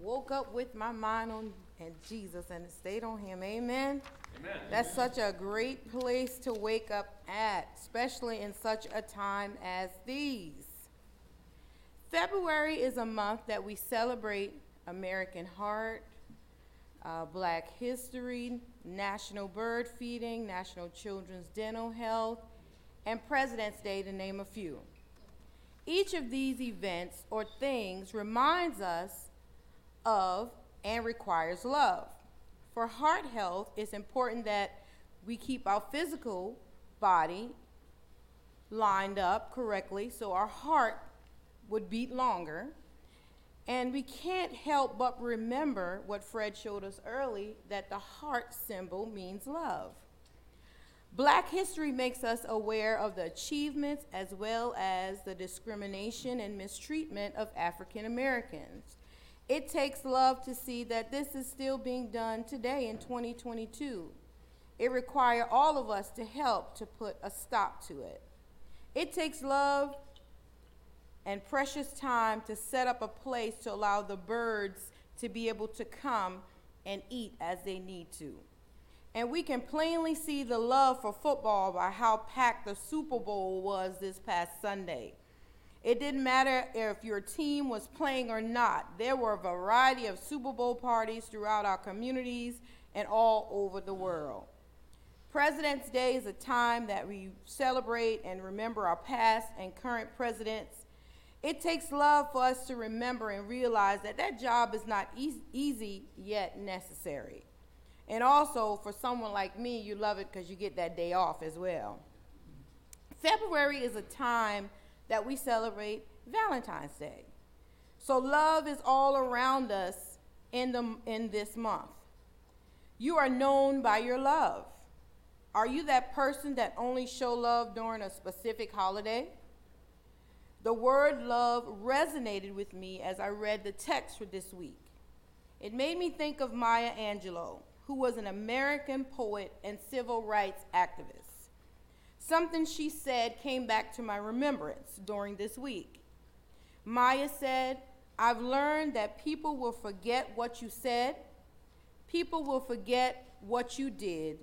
woke up with my mind on and Jesus and it stayed on him. Amen. Amen. That's such a great place to wake up at, especially in such a time as these. February is a month that we celebrate American Heart, uh, Black History, National Bird Feeding, National Children's Dental Health, and President's Day, to name a few. Each of these events or things reminds us of and requires love. For heart health, it's important that we keep our physical body lined up correctly so our heart would beat longer. And we can't help but remember what Fred showed us early that the heart symbol means love. Black history makes us aware of the achievements as well as the discrimination and mistreatment of African Americans. It takes love to see that this is still being done today in 2022. It requires all of us to help to put a stop to it. It takes love and precious time to set up a place to allow the birds to be able to come and eat as they need to. And we can plainly see the love for football by how packed the Super Bowl was this past Sunday. It didn't matter if your team was playing or not. There were a variety of Super Bowl parties throughout our communities and all over the world. President's Day is a time that we celebrate and remember our past and current presidents. It takes love for us to remember and realize that that job is not e- easy yet necessary. And also, for someone like me, you love it because you get that day off as well. February is a time that we celebrate Valentine's Day. So love is all around us in, the, in this month. You are known by your love. Are you that person that only show love during a specific holiday? The word love resonated with me as I read the text for this week. It made me think of Maya Angelou, who was an American poet and civil rights activist. Something she said came back to my remembrance during this week. Maya said, I've learned that people will forget what you said, people will forget what you did,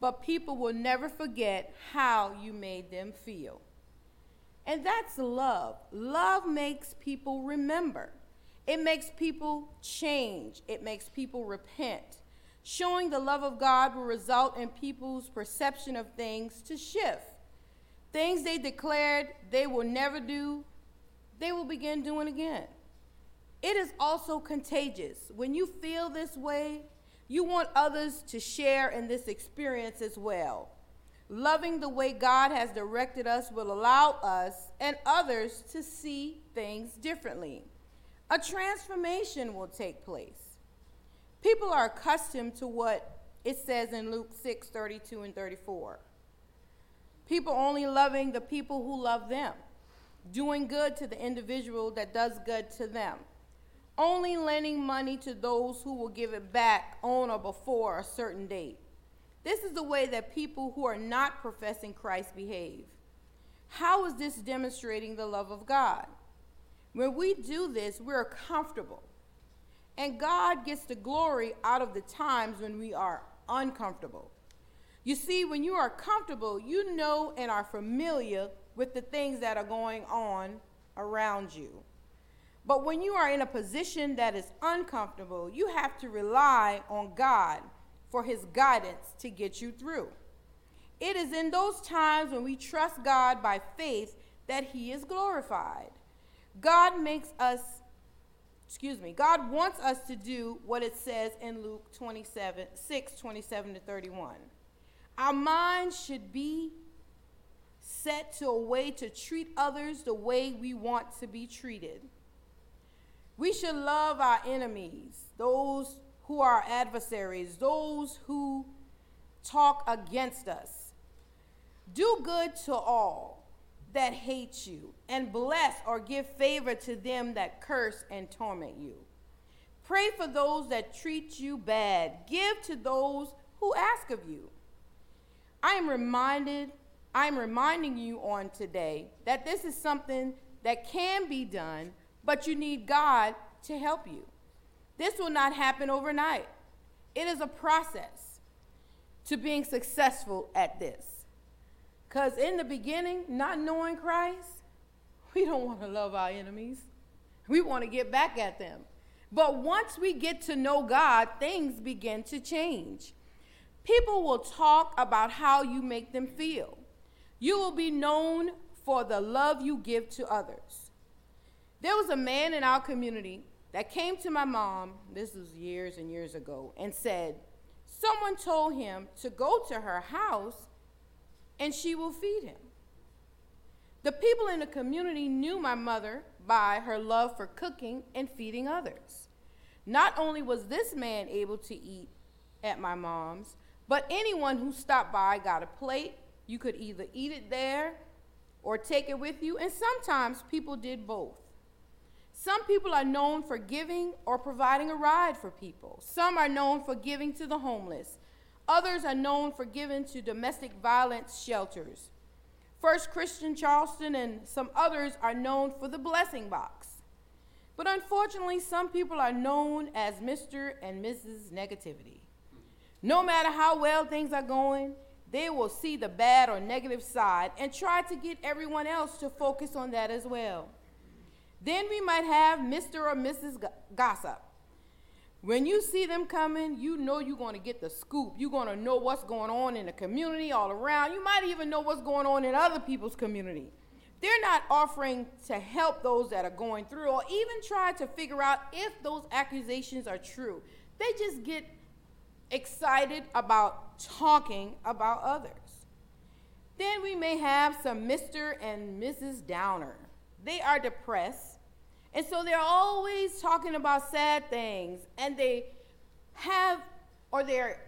but people will never forget how you made them feel. And that's love. Love makes people remember. It makes people change. It makes people repent. Showing the love of God will result in people's perception of things to shift. Things they declared they will never do, they will begin doing again. It is also contagious. When you feel this way, you want others to share in this experience as well. Loving the way God has directed us will allow us and others to see things differently. A transformation will take place. People are accustomed to what it says in Luke 6 32 and 34. People only loving the people who love them, doing good to the individual that does good to them, only lending money to those who will give it back on or before a certain date. This is the way that people who are not professing Christ behave. How is this demonstrating the love of God? When we do this, we're comfortable. And God gets the glory out of the times when we are uncomfortable. You see, when you are comfortable, you know and are familiar with the things that are going on around you. But when you are in a position that is uncomfortable, you have to rely on God for his guidance to get you through. It is in those times when we trust God by faith that he is glorified. God makes us excuse me, God wants us to do what it says in Luke 27, 6, 27 to 31. Our minds should be set to a way to treat others the way we want to be treated. We should love our enemies, those who are adversaries, those who talk against us. Do good to all that hate you, and bless or give favor to them that curse and torment you. Pray for those that treat you bad. Give to those who ask of you. I am reminded, I am reminding you on today that this is something that can be done, but you need God to help you. This will not happen overnight. It is a process to being successful at this. Because in the beginning, not knowing Christ, we don't want to love our enemies. We want to get back at them. But once we get to know God, things begin to change. People will talk about how you make them feel. You will be known for the love you give to others. There was a man in our community that came to my mom, this was years and years ago, and said, Someone told him to go to her house and she will feed him. The people in the community knew my mother by her love for cooking and feeding others. Not only was this man able to eat at my mom's, but anyone who stopped by got a plate. You could either eat it there or take it with you, and sometimes people did both. Some people are known for giving or providing a ride for people. Some are known for giving to the homeless. Others are known for giving to domestic violence shelters. First Christian Charleston and some others are known for the blessing box. But unfortunately, some people are known as Mr. and Mrs. Negativity. No matter how well things are going, they will see the bad or negative side and try to get everyone else to focus on that as well. Then we might have Mr. or Mrs. Gossip. When you see them coming, you know you're going to get the scoop. You're going to know what's going on in the community all around. You might even know what's going on in other people's community. They're not offering to help those that are going through or even try to figure out if those accusations are true. They just get excited about talking about others. Then we may have some Mr. and Mrs. Downer. They are depressed and so they're always talking about sad things, and they have, or they're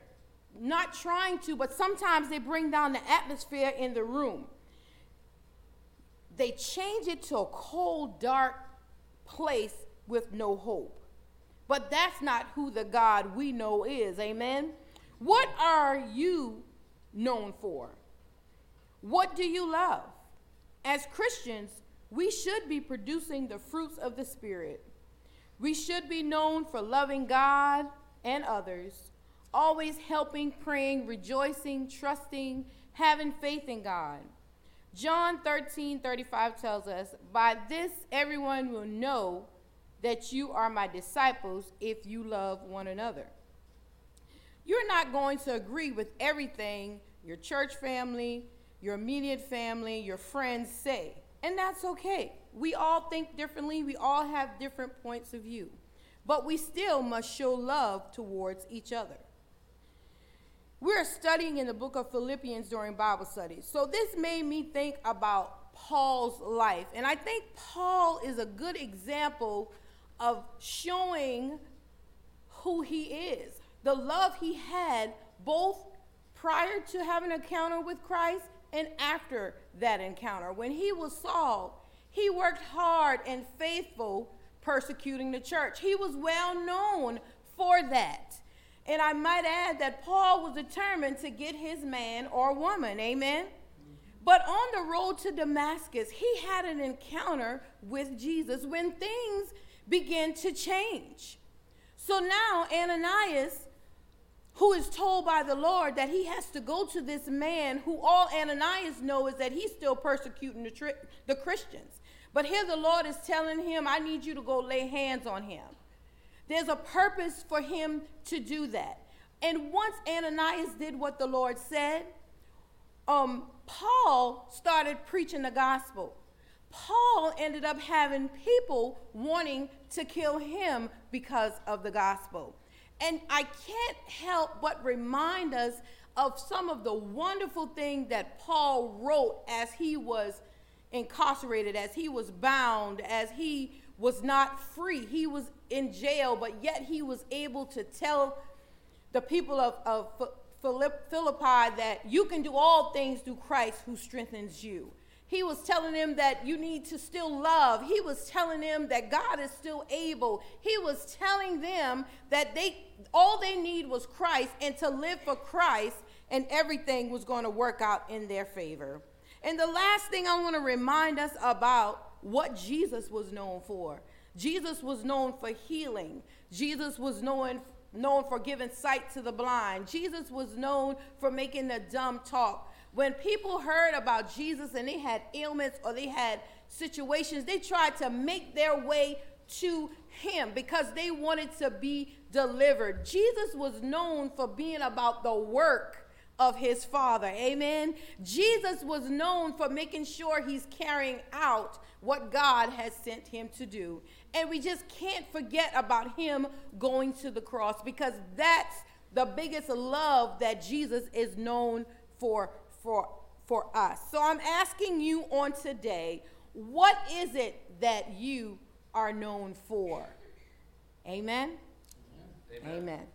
not trying to, but sometimes they bring down the atmosphere in the room. They change it to a cold, dark place with no hope. But that's not who the God we know is. Amen. What are you known for? What do you love? As Christians, we should be producing the fruits of the Spirit. We should be known for loving God and others, always helping, praying, rejoicing, trusting, having faith in God. John 13 35 tells us, By this everyone will know that you are my disciples if you love one another. You're not going to agree with everything your church family, your immediate family, your friends say. And that's okay. We all think differently, we all have different points of view, but we still must show love towards each other. We're studying in the book of Philippians during Bible study. So this made me think about Paul's life. And I think Paul is a good example of showing who he is, the love he had both prior to having an encounter with Christ and after that encounter. When he was Saul, he worked hard and faithful persecuting the church. He was well known for that. And I might add that Paul was determined to get his man or woman. Amen. But on the road to Damascus, he had an encounter with Jesus when things began to change. So now Ananias who is told by the Lord that he has to go to this man who all Ananias know is that he's still persecuting the, tri- the Christians. But here the Lord is telling him, I need you to go lay hands on him. There's a purpose for him to do that. And once Ananias did what the Lord said, um, Paul started preaching the gospel. Paul ended up having people wanting to kill him because of the gospel. And I can't help but remind us of some of the wonderful things that Paul wrote as he was incarcerated, as he was bound, as he was not free. He was in jail, but yet he was able to tell the people of, of Philippi that you can do all things through Christ who strengthens you. He was telling them that you need to still love. He was telling them that God is still able. He was telling them that they all they need was Christ and to live for Christ and everything was going to work out in their favor. And the last thing I want to remind us about what Jesus was known for. Jesus was known for healing. Jesus was known known for giving sight to the blind. Jesus was known for making the dumb talk. When people heard about Jesus and they had ailments or they had situations, they tried to make their way to him because they wanted to be delivered. Jesus was known for being about the work of his father. Amen. Jesus was known for making sure he's carrying out what God has sent him to do. And we just can't forget about him going to the cross because that's the biggest love that Jesus is known for for for us. So I'm asking you on today, what is it that you are known for? Amen. Amen. Amen.